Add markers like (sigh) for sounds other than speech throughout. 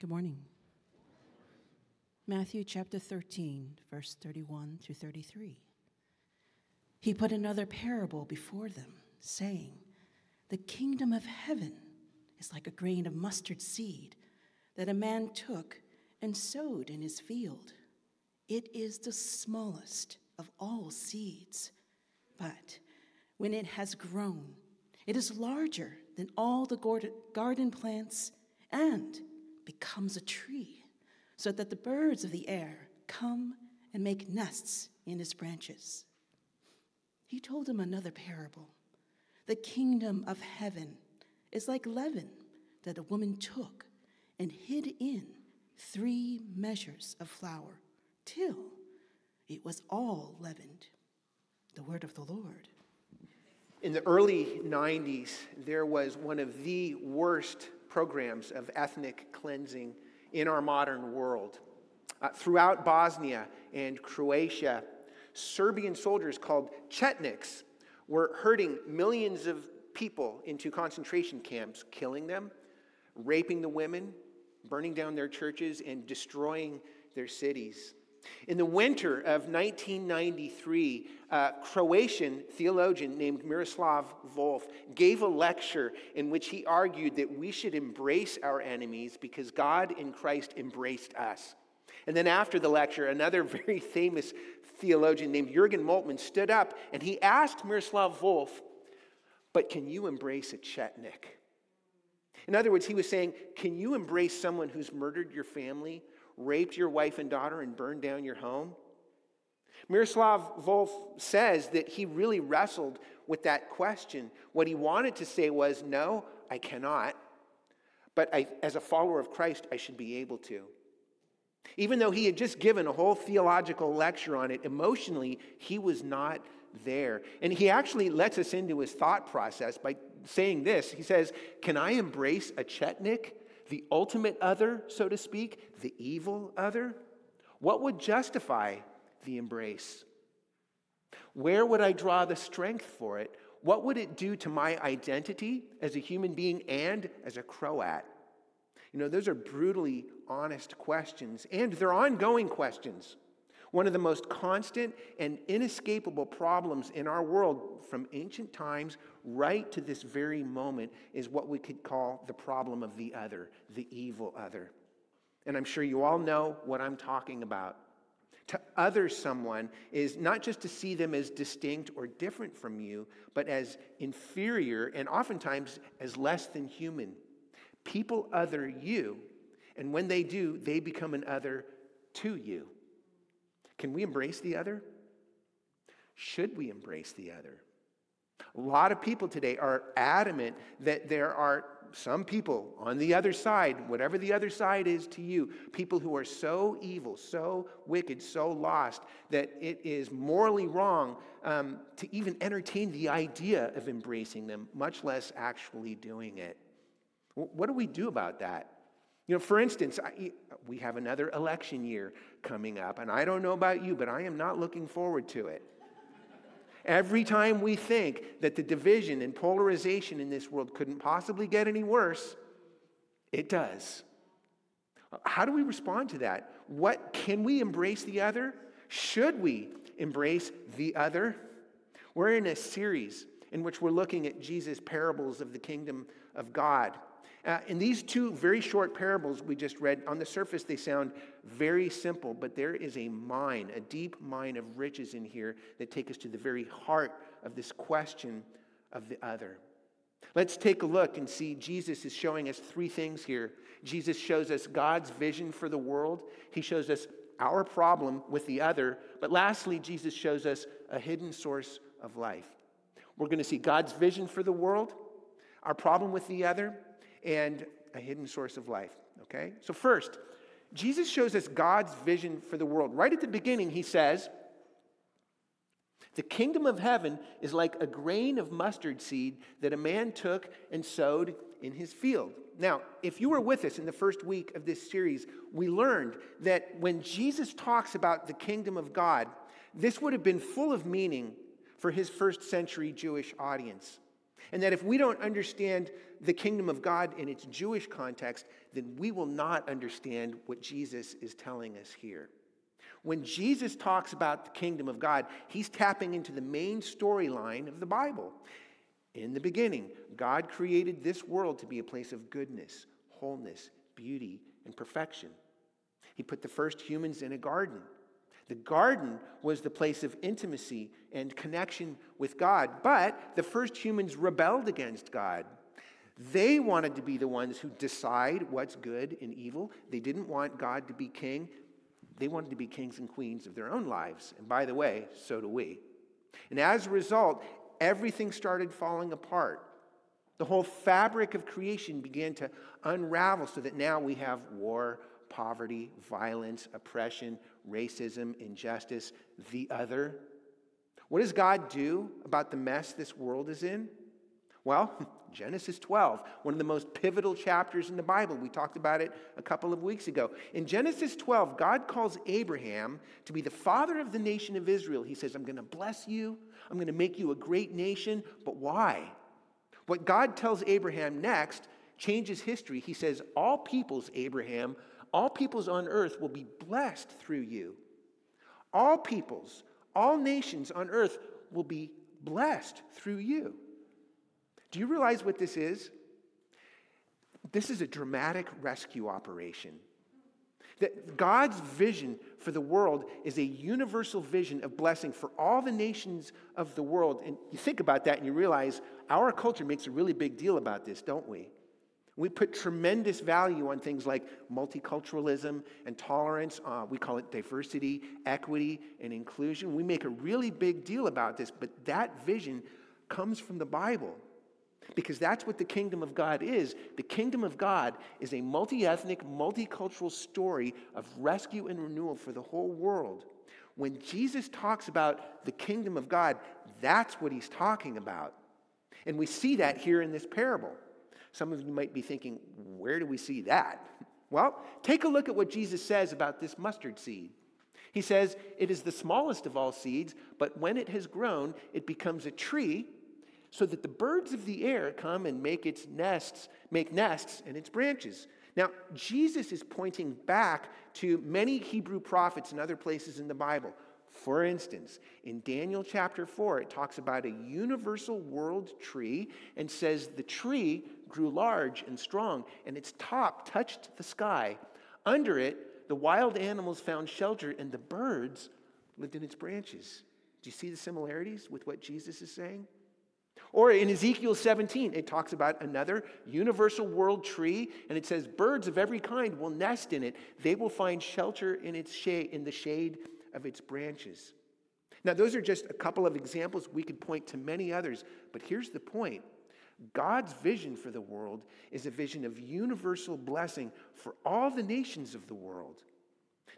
Good morning. Matthew chapter 13, verse 31 through 33. He put another parable before them, saying, The kingdom of heaven is like a grain of mustard seed that a man took and sowed in his field. It is the smallest of all seeds, but when it has grown, it is larger than all the garden plants and becomes a tree, so that the birds of the air come and make nests in its branches. He told him another parable. The kingdom of heaven is like leaven that a woman took and hid in three measures of flour till it was all leavened. The word of the Lord. In the early 90s, there was one of the worst programs of ethnic cleansing in our modern world. Uh, throughout Bosnia and Croatia, Serbian soldiers called Chetniks were herding millions of people into concentration camps, killing them, raping the women, burning down their churches, and destroying their cities. In the winter of 1993, a uh, Croatian theologian named Miroslav Volf gave a lecture in which he argued that we should embrace our enemies because God in Christ embraced us. And then after the lecture, another (laughs) very famous theologian named Jurgen Moltmann stood up and he asked Miroslav Volf, But can you embrace a Chetnik? In other words, he was saying, Can you embrace someone who's murdered your family, raped your wife and daughter, and burned down your home? Miroslav Volf says that he really wrestled with that question. What he wanted to say was, No, I cannot. But I, as a follower of Christ, I should be able to. Even though he had just given a whole theological lecture on it, emotionally, he was not there. And he actually lets us into his thought process by saying this He says, Can I embrace a Chetnik, the ultimate other, so to speak, the evil other? What would justify the embrace? Where would I draw the strength for it? What would it do to my identity as a human being and as a Croat? You know, those are brutally honest questions, and they're ongoing questions. One of the most constant and inescapable problems in our world from ancient times right to this very moment is what we could call the problem of the other, the evil other. And I'm sure you all know what I'm talking about. To other someone is not just to see them as distinct or different from you, but as inferior and oftentimes as less than human. People other you and when they do, they become an other to you. Can we embrace the other? Should we embrace the other? A lot of people today are adamant that there are some people on the other side, whatever the other side is to you, people who are so evil, so wicked, so lost, that it is morally wrong um, to even entertain the idea of embracing them, much less actually doing it. What do we do about that? You know, for instance, I, we have another election year coming up, and I don't know about you, but I am not looking forward to it. Every time we think that the division and polarization in this world couldn't possibly get any worse, it does. How do we respond to that? What can we embrace the other? Should we embrace the other? We're in a series in which we're looking at Jesus' parables of the kingdom of God. Uh, in these two very short parables we just read, on the surface they sound very simple, but there is a mine, a deep mine of riches in here that take us to the very heart of this question of the other. Let's take a look and see Jesus is showing us three things here. Jesus shows us God's vision for the world, He shows us our problem with the other, but lastly, Jesus shows us a hidden source of life. We're going to see God's vision for the world, our problem with the other, and a hidden source of life. Okay? So, first, Jesus shows us God's vision for the world. Right at the beginning, he says, The kingdom of heaven is like a grain of mustard seed that a man took and sowed in his field. Now, if you were with us in the first week of this series, we learned that when Jesus talks about the kingdom of God, this would have been full of meaning for his first century Jewish audience. And that if we don't understand the kingdom of God in its Jewish context, then we will not understand what Jesus is telling us here. When Jesus talks about the kingdom of God, he's tapping into the main storyline of the Bible. In the beginning, God created this world to be a place of goodness, wholeness, beauty, and perfection. He put the first humans in a garden. The garden was the place of intimacy and connection with God, but the first humans rebelled against God. They wanted to be the ones who decide what's good and evil. They didn't want God to be king. They wanted to be kings and queens of their own lives. And by the way, so do we. And as a result, everything started falling apart. The whole fabric of creation began to unravel so that now we have war, poverty, violence, oppression, racism, injustice, the other. What does God do about the mess this world is in? Well, (laughs) Genesis 12, one of the most pivotal chapters in the Bible. We talked about it a couple of weeks ago. In Genesis 12, God calls Abraham to be the father of the nation of Israel. He says, I'm going to bless you, I'm going to make you a great nation. But why? What God tells Abraham next changes history. He says, All peoples, Abraham, all peoples on earth will be blessed through you. All peoples, all nations on earth will be blessed through you. Do you realize what this is? This is a dramatic rescue operation. That God's vision for the world is a universal vision of blessing for all the nations of the world. And you think about that and you realize our culture makes a really big deal about this, don't we? We put tremendous value on things like multiculturalism and tolerance. Uh, we call it diversity, equity, and inclusion. We make a really big deal about this, but that vision comes from the Bible because that's what the kingdom of God is. The kingdom of God is a multi ethnic, multicultural story of rescue and renewal for the whole world. When Jesus talks about the kingdom of God, that's what he's talking about. And we see that here in this parable. Some of you might be thinking, where do we see that? Well, take a look at what Jesus says about this mustard seed. He says, It is the smallest of all seeds, but when it has grown, it becomes a tree so that the birds of the air come and make its nests, make nests in its branches. Now, Jesus is pointing back to many Hebrew prophets and other places in the Bible. For instance, in Daniel chapter 4, it talks about a universal world tree and says the tree grew large and strong, and its top touched the sky. Under it, the wild animals found shelter, and the birds lived in its branches. Do you see the similarities with what Jesus is saying? Or in Ezekiel 17, it talks about another universal world tree, and it says, Birds of every kind will nest in it. They will find shelter in, its shade, in the shade of its branches. Now, those are just a couple of examples. We could point to many others, but here's the point God's vision for the world is a vision of universal blessing for all the nations of the world.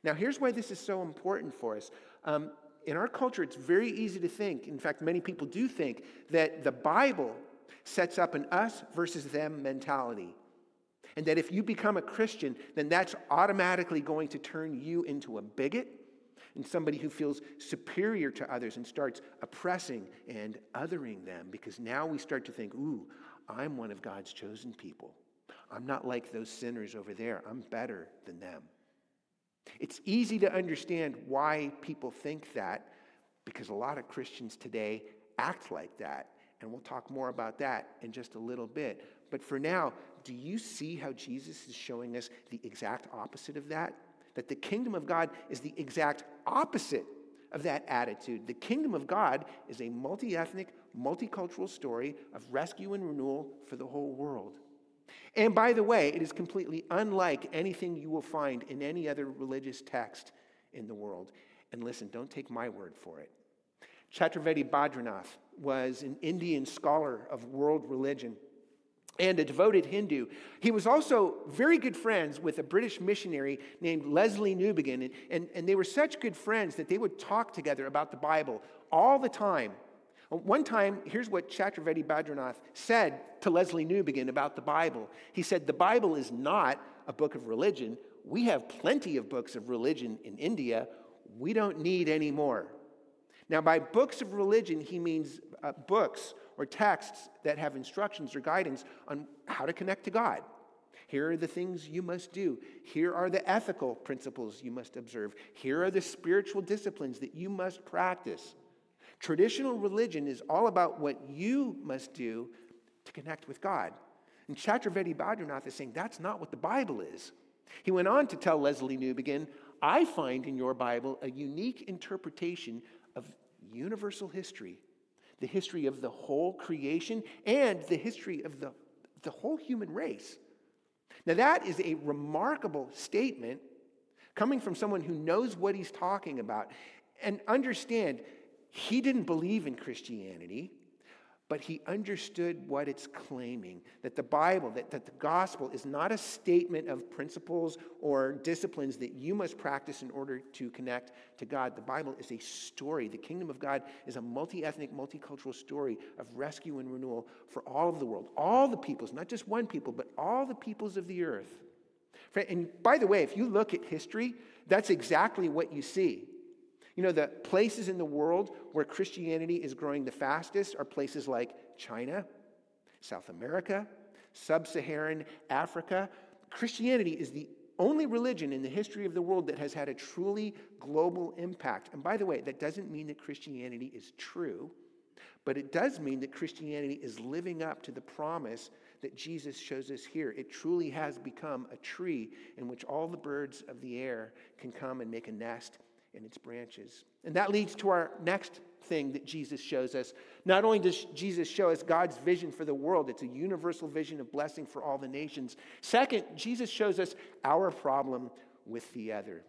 Now, here's why this is so important for us. Um, in our culture, it's very easy to think, in fact, many people do think, that the Bible sets up an us versus them mentality. And that if you become a Christian, then that's automatically going to turn you into a bigot and somebody who feels superior to others and starts oppressing and othering them because now we start to think, ooh, I'm one of God's chosen people. I'm not like those sinners over there. I'm better than them. It's easy to understand why people think that because a lot of Christians today act like that. And we'll talk more about that in just a little bit. But for now, do you see how Jesus is showing us the exact opposite of that? That the kingdom of God is the exact opposite of that attitude. The kingdom of God is a multi ethnic, multicultural story of rescue and renewal for the whole world. And by the way, it is completely unlike anything you will find in any other religious text in the world. And listen, don't take my word for it. Chaturvedi Badrinath was an Indian scholar of world religion and a devoted Hindu. He was also very good friends with a British missionary named Lesslie Newbigin, and, and, and they were such good friends that they would talk together about the Bible all the time. One time, here's what Chaturvedi Badrinath said to Lesslie Newbigin about the Bible. He said, The Bible is not a book of religion. We have plenty of books of religion in India. We don't need any more. Now, by books of religion, he means uh, books or texts that have instructions or guidance on how to connect to God. Here are the things you must do. Here are the ethical principles you must observe. Here are the spiritual disciplines that you must practice. Traditional religion is all about what you must do to connect with God. And Chakravarti Badrinath is saying that's not what the Bible is. He went on to tell Lesslie Newbigin, I find in your Bible a unique interpretation of universal history, the history of the whole creation and the history of the, the whole human race. Now, that is a remarkable statement coming from someone who knows what he's talking about. And understand, he didn't believe in Christianity but he understood what it's claiming that the Bible, that, that the gospel is not a statement of principles or disciplines that you must practice in order to connect to God. The Bible is a story. The kingdom of God is a multi ethnic, multicultural story of rescue and renewal for all of the world, all the peoples, not just one people, but all the peoples of the earth. And by the way, if you look at history, that's exactly what you see. You know, the places in the world where Christianity is growing the fastest are places like China, South America, Sub Saharan Africa. Christianity is the only religion in the history of the world that has had a truly global impact. And by the way, that doesn't mean that Christianity is true, but it does mean that Christianity is living up to the promise that Jesus shows us here. It truly has become a tree in which all the birds of the air can come and make a nest and its branches. And that leads to our next thing that Jesus shows us. Not only does Jesus show us God's vision for the world, it's a universal vision of blessing for all the nations. Second, Jesus shows us our problem with the other.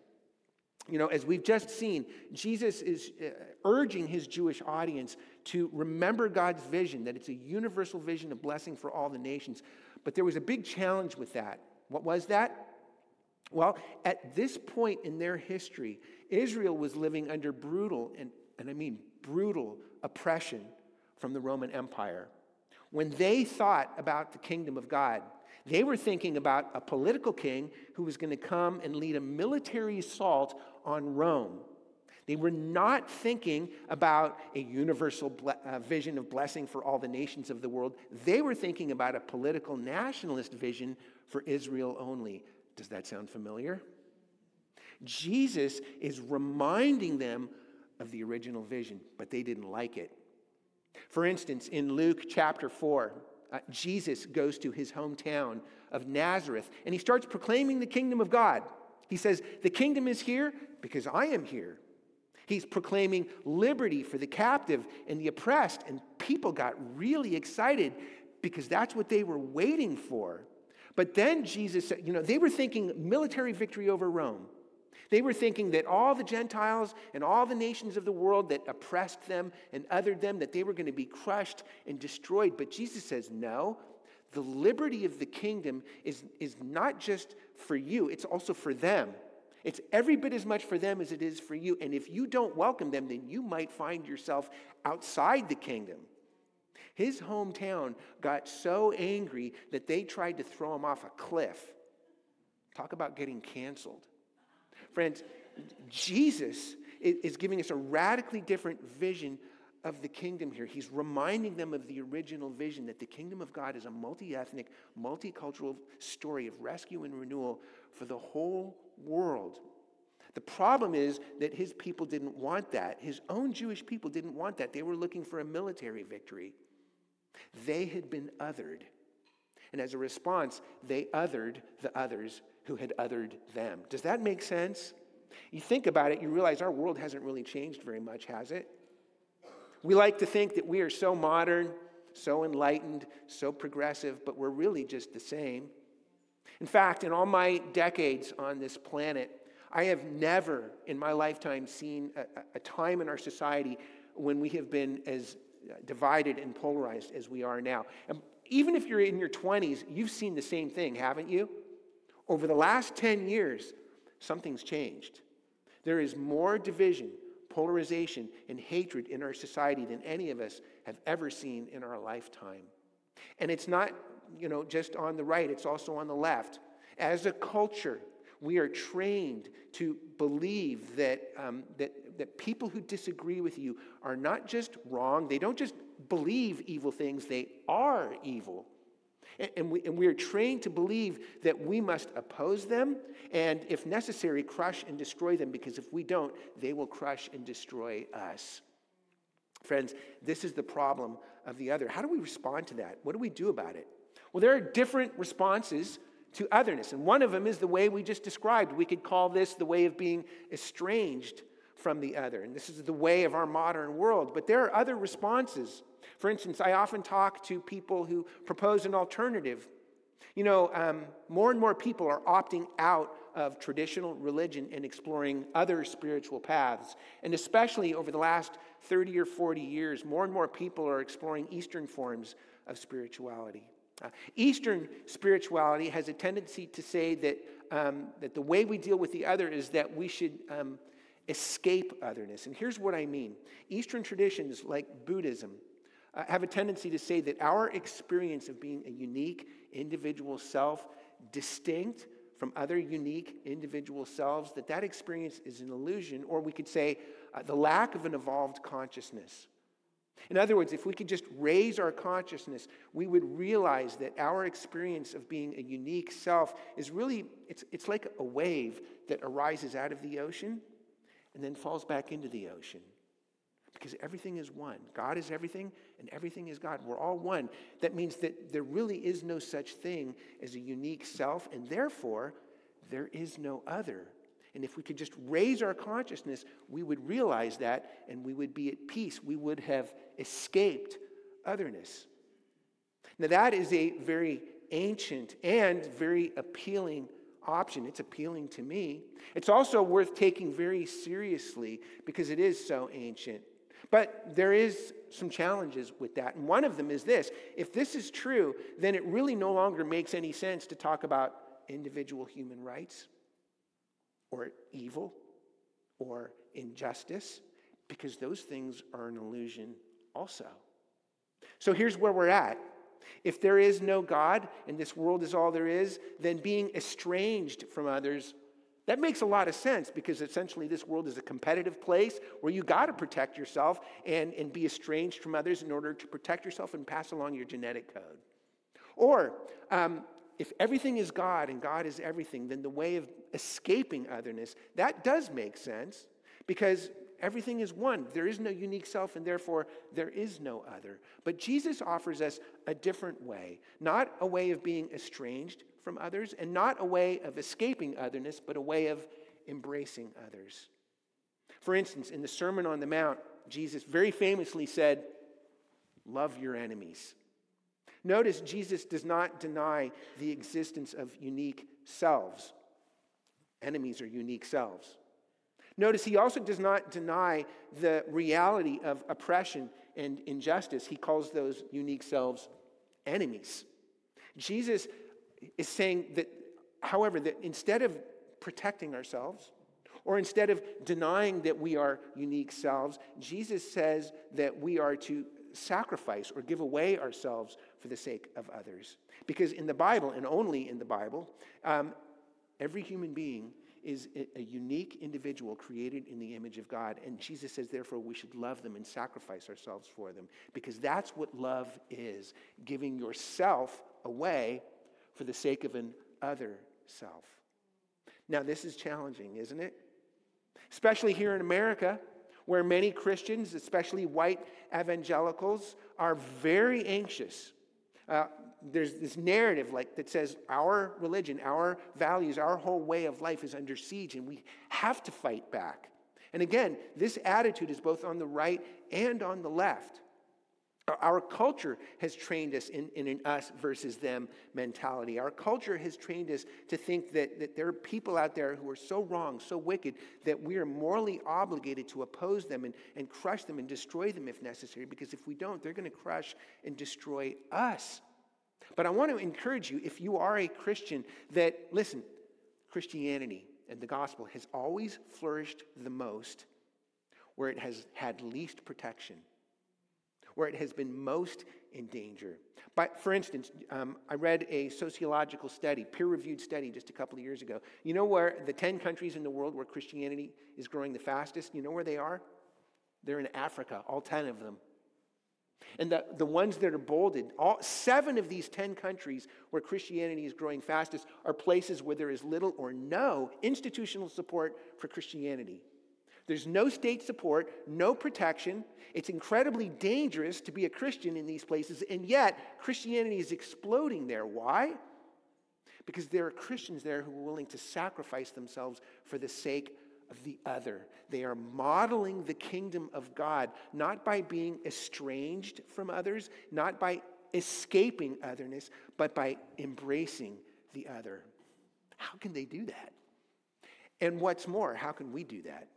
You know, as we've just seen, Jesus is uh, urging his Jewish audience to remember God's vision, that it's a universal vision of blessing for all the nations. But there was a big challenge with that. What was that? Well, at this point in their history, Israel was living under brutal, and, and I mean brutal, oppression from the Roman Empire. When they thought about the kingdom of God, they were thinking about a political king who was going to come and lead a military assault on Rome. They were not thinking about a universal ble- uh, vision of blessing for all the nations of the world. They were thinking about a political nationalist vision for Israel only. Does that sound familiar? Jesus is reminding them of the original vision, but they didn't like it. For instance, in Luke chapter 4, uh, Jesus goes to his hometown of Nazareth and he starts proclaiming the kingdom of God. He says, The kingdom is here because I am here. He's proclaiming liberty for the captive and the oppressed, and people got really excited because that's what they were waiting for. But then Jesus said, you know, they were thinking military victory over Rome. They were thinking that all the Gentiles and all the nations of the world that oppressed them and othered them, that they were going to be crushed and destroyed. But Jesus says, no, the liberty of the kingdom is, is not just for you, it's also for them. It's every bit as much for them as it is for you. And if you don't welcome them, then you might find yourself outside the kingdom. His hometown got so angry that they tried to throw him off a cliff. Talk about getting canceled. Friends, Jesus is giving us a radically different vision of the kingdom here. He's reminding them of the original vision that the kingdom of God is a multi ethnic, multicultural story of rescue and renewal for the whole world. The problem is that his people didn't want that. His own Jewish people didn't want that. They were looking for a military victory. They had been othered. And as a response, they othered the others who had othered them. Does that make sense? You think about it, you realize our world hasn't really changed very much, has it? We like to think that we are so modern, so enlightened, so progressive, but we're really just the same. In fact, in all my decades on this planet, I have never in my lifetime seen a, a time in our society when we have been as divided and polarized as we are now. And even if you're in your 20s, you've seen the same thing, haven't you? Over the last 10 years, something's changed. There is more division, polarization, and hatred in our society than any of us have ever seen in our lifetime. And it's not, you know, just on the right, it's also on the left. As a culture, we are trained to believe that, um, that, that people who disagree with you are not just wrong, they don't just believe evil things, they are evil. And we, and we are trained to believe that we must oppose them and, if necessary, crush and destroy them because if we don't, they will crush and destroy us. Friends, this is the problem of the other. How do we respond to that? What do we do about it? Well, there are different responses to otherness, and one of them is the way we just described. We could call this the way of being estranged from the other, and this is the way of our modern world. But there are other responses. For instance, I often talk to people who propose an alternative. You know, um, more and more people are opting out of traditional religion and exploring other spiritual paths. And especially over the last 30 or 40 years, more and more people are exploring Eastern forms of spirituality. Uh, Eastern spirituality has a tendency to say that, um, that the way we deal with the other is that we should um, escape otherness. And here's what I mean Eastern traditions, like Buddhism, uh, have a tendency to say that our experience of being a unique individual self, distinct from other unique individual selves, that that experience is an illusion, or we could say uh, the lack of an evolved consciousness. In other words, if we could just raise our consciousness, we would realize that our experience of being a unique self is really, it's, it's like a wave that arises out of the ocean and then falls back into the ocean. Because everything is one. God is everything, and everything is God. We're all one. That means that there really is no such thing as a unique self, and therefore, there is no other. And if we could just raise our consciousness, we would realize that and we would be at peace. We would have escaped otherness. Now, that is a very ancient and very appealing option. It's appealing to me. It's also worth taking very seriously because it is so ancient. But there is some challenges with that. And one of them is this if this is true, then it really no longer makes any sense to talk about individual human rights or evil or injustice because those things are an illusion also. So here's where we're at. If there is no God and this world is all there is, then being estranged from others, that makes a lot of sense because essentially this world is a competitive place where you got to protect yourself and, and be estranged from others in order to protect yourself and pass along your genetic code. Or um, if everything is God and God is everything, then the way of escaping otherness, that does make sense because everything is one. There is no unique self, and therefore there is no other. But Jesus offers us a different way, not a way of being estranged from others, and not a way of escaping otherness, but a way of embracing others. For instance, in the Sermon on the Mount, Jesus very famously said, Love your enemies. Notice Jesus does not deny the existence of unique selves. Enemies are unique selves. Notice he also does not deny the reality of oppression and injustice. He calls those unique selves enemies. Jesus is saying that, however, that instead of protecting ourselves, or instead of denying that we are unique selves, Jesus says that we are to sacrifice or give away ourselves for the sake of others. Because in the Bible, and only in the Bible, um, every human being is a unique individual created in the image of God. And Jesus says, therefore, we should love them and sacrifice ourselves for them because that's what love is giving yourself away for the sake of an other self. Now, this is challenging, isn't it? Especially here in America, where many Christians, especially white evangelicals, are very anxious. Uh, there's this narrative like that says our religion, our values, our whole way of life is under siege, and we have to fight back. And again, this attitude is both on the right and on the left. Our culture has trained us in, in, an us versus them mentality. Our culture has trained us to think that, that there are people out there who are so wrong, so wicked, that we are morally obligated to oppose them and, and crush them and destroy them if necessary, because if we don't, they're going to crush and destroy us. But I want to encourage you, if you are a Christian, that, listen, Christianity and the gospel has always flourished the most where it has had least protection where it has been most in danger. But for instance, um, I read a sociological study, peer reviewed study just a couple of years ago. You know where the 10 countries in the world where Christianity is growing the fastest? You know where they are? They're in Africa, all 10 of them. And the, the ones that are bolded, all, seven of these 10 countries where Christianity is growing fastest are places where there is little or no institutional support for Christianity. There's no state support, no protection. It's incredibly dangerous to be a Christian in these places, and yet Christianity is exploding there. Why? Because there are Christians there who are willing to sacrifice themselves for the sake of the other. They are modeling the kingdom of God, not by being estranged from others, not by escaping otherness, but by embracing the other. How can they do that? And what's more, how can we do that?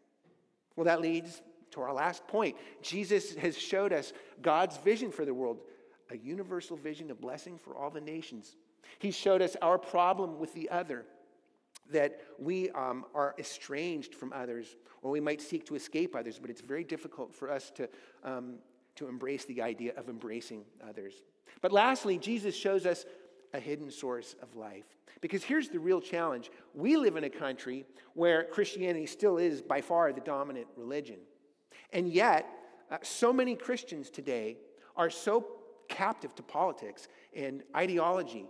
Well, that leads to our last point. Jesus has showed us God's vision for the world, a universal vision of blessing for all the nations. He showed us our problem with the other, that we um, are estranged from others, or we might seek to escape others, but it's very difficult for us to, um, to embrace the idea of embracing others. But lastly, Jesus shows us a hidden source of life. Because here's the real challenge we live in a country where Christianity still is by far the dominant religion. And yet, uh, so many Christians today are so captive to politics and ideology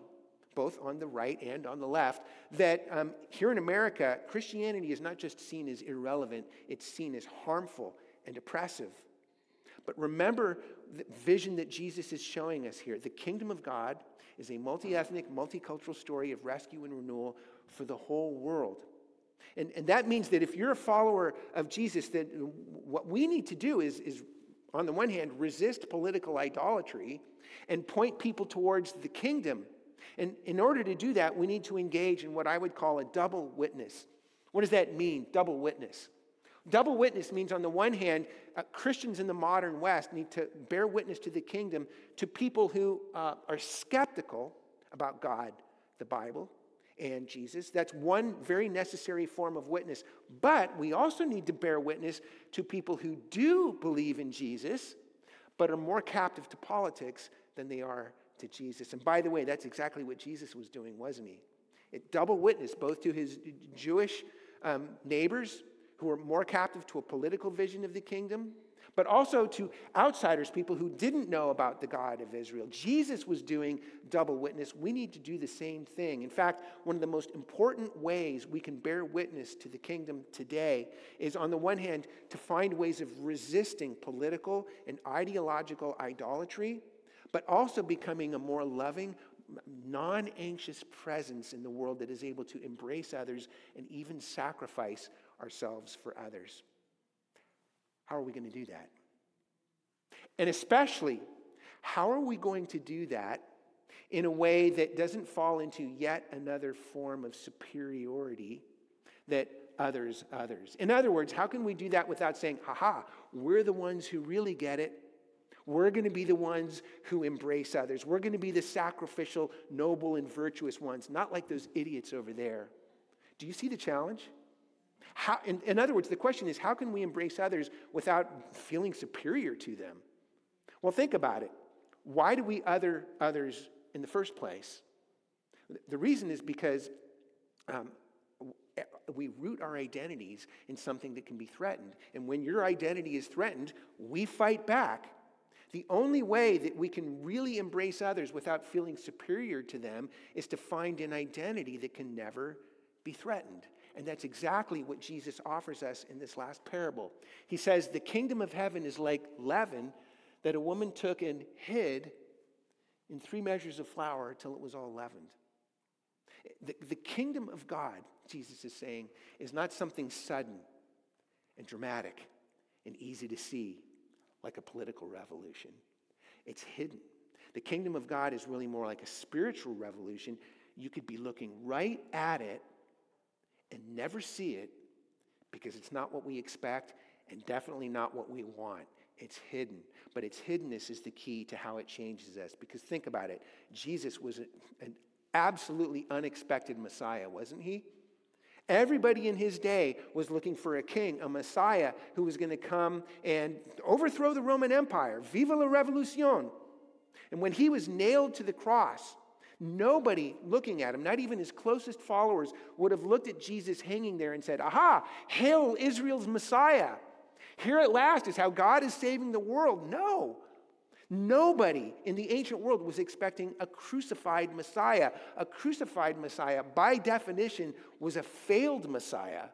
both on the right and on the left, that um, here in America, Christianity is not just seen as irrelevant, it's seen as harmful and oppressive. But remember the vision that Jesus is showing us here. The kingdom of God is a multi ethnic, multicultural story of rescue and renewal for the whole world. And, and that means that if you're a follower of Jesus, that what we need to do is, is, on the one hand, resist political idolatry and point people towards the kingdom and in order to do that, we need to engage in what I would call a double witness. What does that mean, double witness? Double witness means, on the one hand, uh, Christians in the modern West need to bear witness to the kingdom to people who uh, are skeptical about God, the Bible, and Jesus. That's one very necessary form of witness. But we also need to bear witness to people who do believe in Jesus, but are more captive to politics than they are to Jesus. And by the way, that's exactly what Jesus was doing, wasn't he? It double witness both to his Jewish um, neighbors who were more captive to a political vision of the kingdom, but also to outsiders, people who didn't know about the God of Israel. Jesus was doing double witness. We need to do the same thing. In fact, one of the most important ways we can bear witness to the kingdom today is, on the one hand, to find ways of resisting political and ideological idolatry but also becoming a more loving, non anxious presence in the world that is able to embrace others and even sacrifice ourselves for others. How are we going to do that? And especially, how are we going to do that in a way that doesn't fall into yet another form of superiority that others others? In other words, how can we do that without saying, haha, we're the ones who really get it we're going to be the ones who embrace others. We're going to be the sacrificial, noble, and virtuous ones, not like those idiots over there. Do you see the challenge? How, in, in other words, the question is how can we embrace others without feeling superior to them? Well, think about it. Why do we other others in the first place? The reason is because um, we root our identities in something that can be threatened. And when your identity is threatened, we fight back the only way that we can really embrace others without feeling superior to them is to find an identity that can never be threatened. And that's exactly what Jesus offers us in this last parable. He says, The kingdom of heaven is like leaven that a woman took and hid in three measures of flour till it was all leavened. The, the kingdom of God, Jesus is saying, is not something sudden and dramatic and easy to see like a political revolution. It's hidden. The kingdom of God is really more like a spiritual revolution. You could be looking right at it and never see it because it's not what we expect and definitely not what we want. It's hidden. But its hiddenness is the key to how it changes us. Because think about it Jesus was an absolutely unexpected Messiah, wasn't he? Everybody in his day was looking for a king, a Messiah who was going to come and overthrow the Roman Empire. Viva la revolution! And when he was nailed to the cross, nobody looking at him, not even his closest followers, would have looked at Jesus hanging there and said, Aha, hail Israel's Messiah. Here at last is how God is saving the world. No. Nobody in the ancient world was expecting a crucified Messiah. A crucified Messiah, by definition, was a failed Messiah.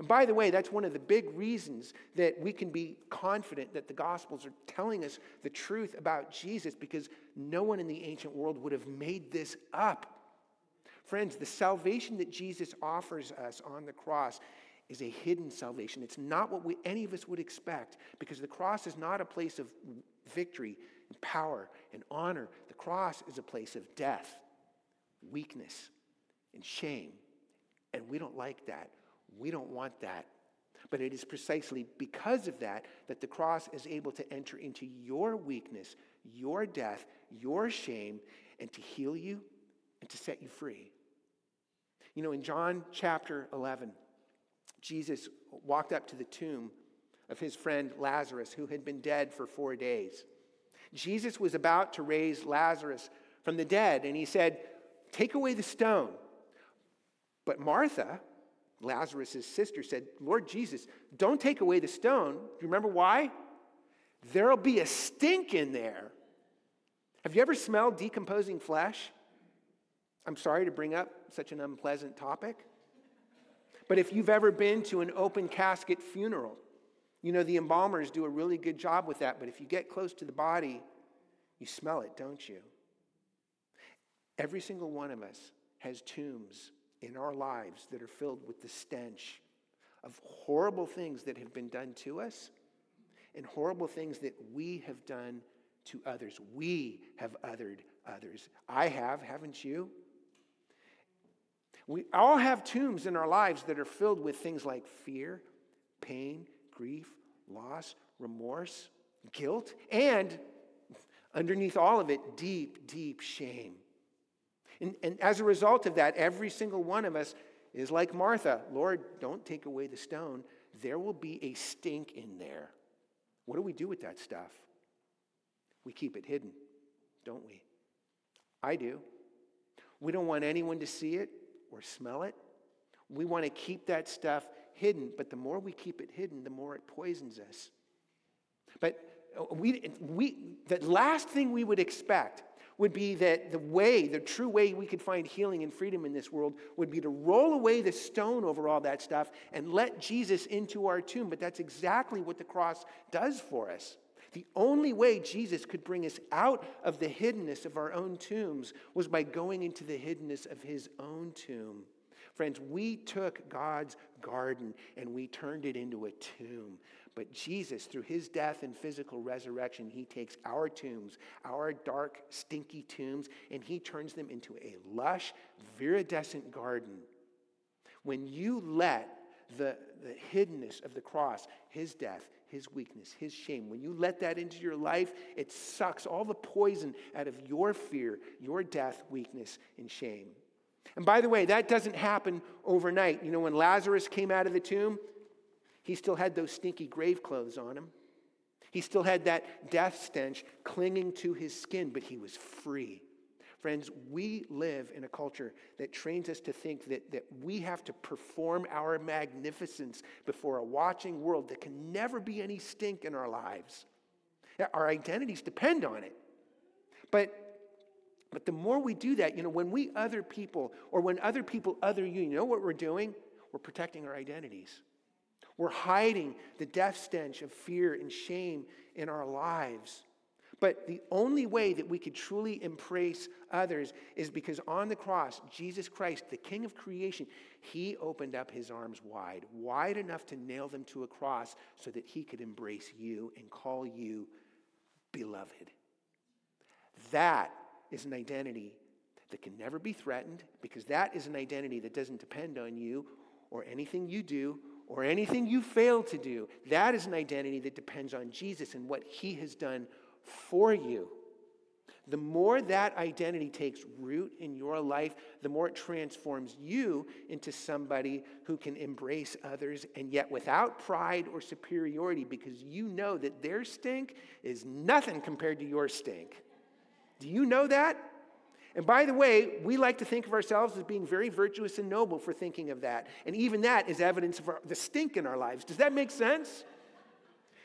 And by the way, that's one of the big reasons that we can be confident that the Gospels are telling us the truth about Jesus because no one in the ancient world would have made this up. Friends, the salvation that Jesus offers us on the cross is a hidden salvation. It's not what we, any of us would expect because the cross is not a place of victory and power and honor. The cross is a place of death, weakness, and shame. And we don't like that. We don't want that. But it is precisely because of that that the cross is able to enter into your weakness, your death, your shame, and to heal you and to set you free. You know, in John chapter 11, Jesus walked up to the tomb of his friend Lazarus, who had been dead for four days. Jesus was about to raise Lazarus from the dead, and he said, Take away the stone. But Martha, Lazarus' sister said, Lord Jesus, don't take away the stone. Do you remember why? There'll be a stink in there. Have you ever smelled decomposing flesh? I'm sorry to bring up such an unpleasant topic. But if you've ever been to an open casket funeral, you know the embalmers do a really good job with that. But if you get close to the body, you smell it, don't you? Every single one of us has tombs in our lives that are filled with the stench of horrible things that have been done to us and horrible things that we have done to others. We have othered others. I have, haven't you? We all have tombs in our lives that are filled with things like fear, pain, grief, loss, remorse, guilt, and underneath all of it, deep, deep shame. And, and as a result of that, every single one of us is like Martha Lord, don't take away the stone. There will be a stink in there. What do we do with that stuff? We keep it hidden, don't we? I do. We don't want anyone to see it or smell it. We want to keep that stuff hidden, but the more we keep it hidden, the more it poisons us. But uh, we, we, the last thing we would expect would be that the way, the true way we could find healing and freedom in this world would be to roll away the stone over all that stuff and let Jesus into our tomb. But that's exactly what the cross does for us. The only way Jesus could bring us out of the hiddenness of our own tombs was by going into the hiddenness of his own tomb. Friends, we took God's garden and we turned it into a tomb. But Jesus, through his death and physical resurrection, he takes our tombs, our dark, stinky tombs, and he turns them into a lush, viridescent garden. When you let the, the hiddenness of the cross, his death, his weakness, his shame, when you let that into your life, it sucks all the poison out of your fear, your death, weakness, and shame. And by the way, that doesn't happen overnight. You know, when Lazarus came out of the tomb, he still had those stinky grave clothes on him. He still had that death stench clinging to his skin, but he was free. Friends, we live in a culture that trains us to think that, that we have to perform our magnificence before a watching world that can never be any stink in our lives. Our identities depend on it. But, but the more we do that, you know, when we other people or when other people other you, you know what we're doing? We're protecting our identities. We're hiding the death stench of fear and shame in our lives. But the only way that we could truly embrace others is because on the cross, Jesus Christ, the King of creation, he opened up his arms wide, wide enough to nail them to a cross so that he could embrace you and call you beloved. That is an identity that can never be threatened because that is an identity that doesn't depend on you or anything you do or anything you fail to do. That is an identity that depends on Jesus and what he has done for you. The more that identity takes root in your life, the more it transforms you into somebody who can embrace others and yet without pride or superiority because you know that their stink is nothing compared to your stink. Do you know that? And by the way, we like to think of ourselves as being very virtuous and noble for thinking of that. And even that is evidence of our, the stink in our lives. Does that make sense?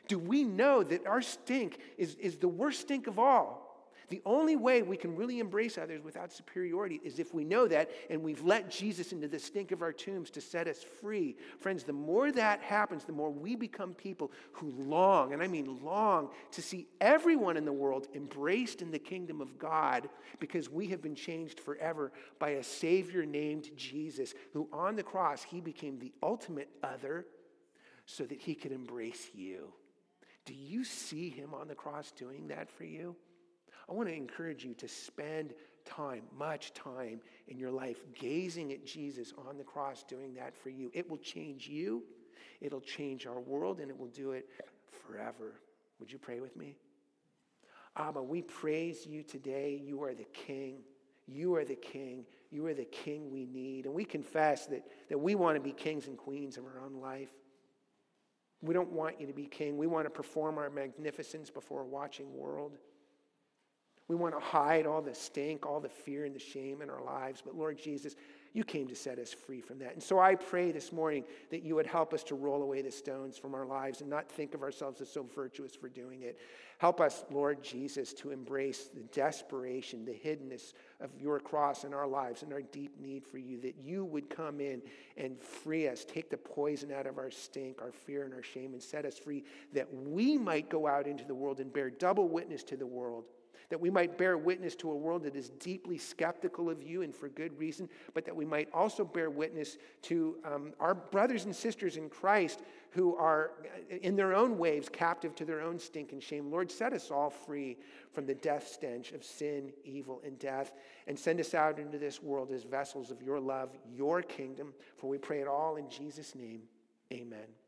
Do we know that our stink is, is the worst stink of all? The only way we can really embrace others without superiority is if we know that and we've let Jesus into the stink of our tombs to set us free. Friends, the more that happens, the more we become people who long, and I mean long, to see everyone in the world embraced in the kingdom of God because we have been changed forever by a Savior named Jesus, who on the cross, he became the ultimate other so that he could embrace you. Do you see him on the cross doing that for you? I want to encourage you to spend time, much time in your life, gazing at Jesus on the cross doing that for you. It will change you, it'll change our world, and it will do it forever. Would you pray with me? Abba, we praise you today. You are the King. You are the King. You are the King we need. And we confess that, that we want to be kings and queens of our own life. We don't want you to be king. We want to perform our magnificence before a watching world. We want to hide all the stink, all the fear and the shame in our lives. But Lord Jesus, you came to set us free from that. And so I pray this morning that you would help us to roll away the stones from our lives and not think of ourselves as so virtuous for doing it. Help us, Lord Jesus, to embrace the desperation, the hiddenness of your cross in our lives and our deep need for you, that you would come in and free us, take the poison out of our stink, our fear, and our shame, and set us free, that we might go out into the world and bear double witness to the world that we might bear witness to a world that is deeply skeptical of you and for good reason, but that we might also bear witness to um, our brothers and sisters in Christ who are, in their own ways, captive to their own stink and shame. Lord, set us all free from the death stench of sin, evil, and death, and send us out into this world as vessels of your love, your kingdom. For we pray it all in Jesus' name. Amen.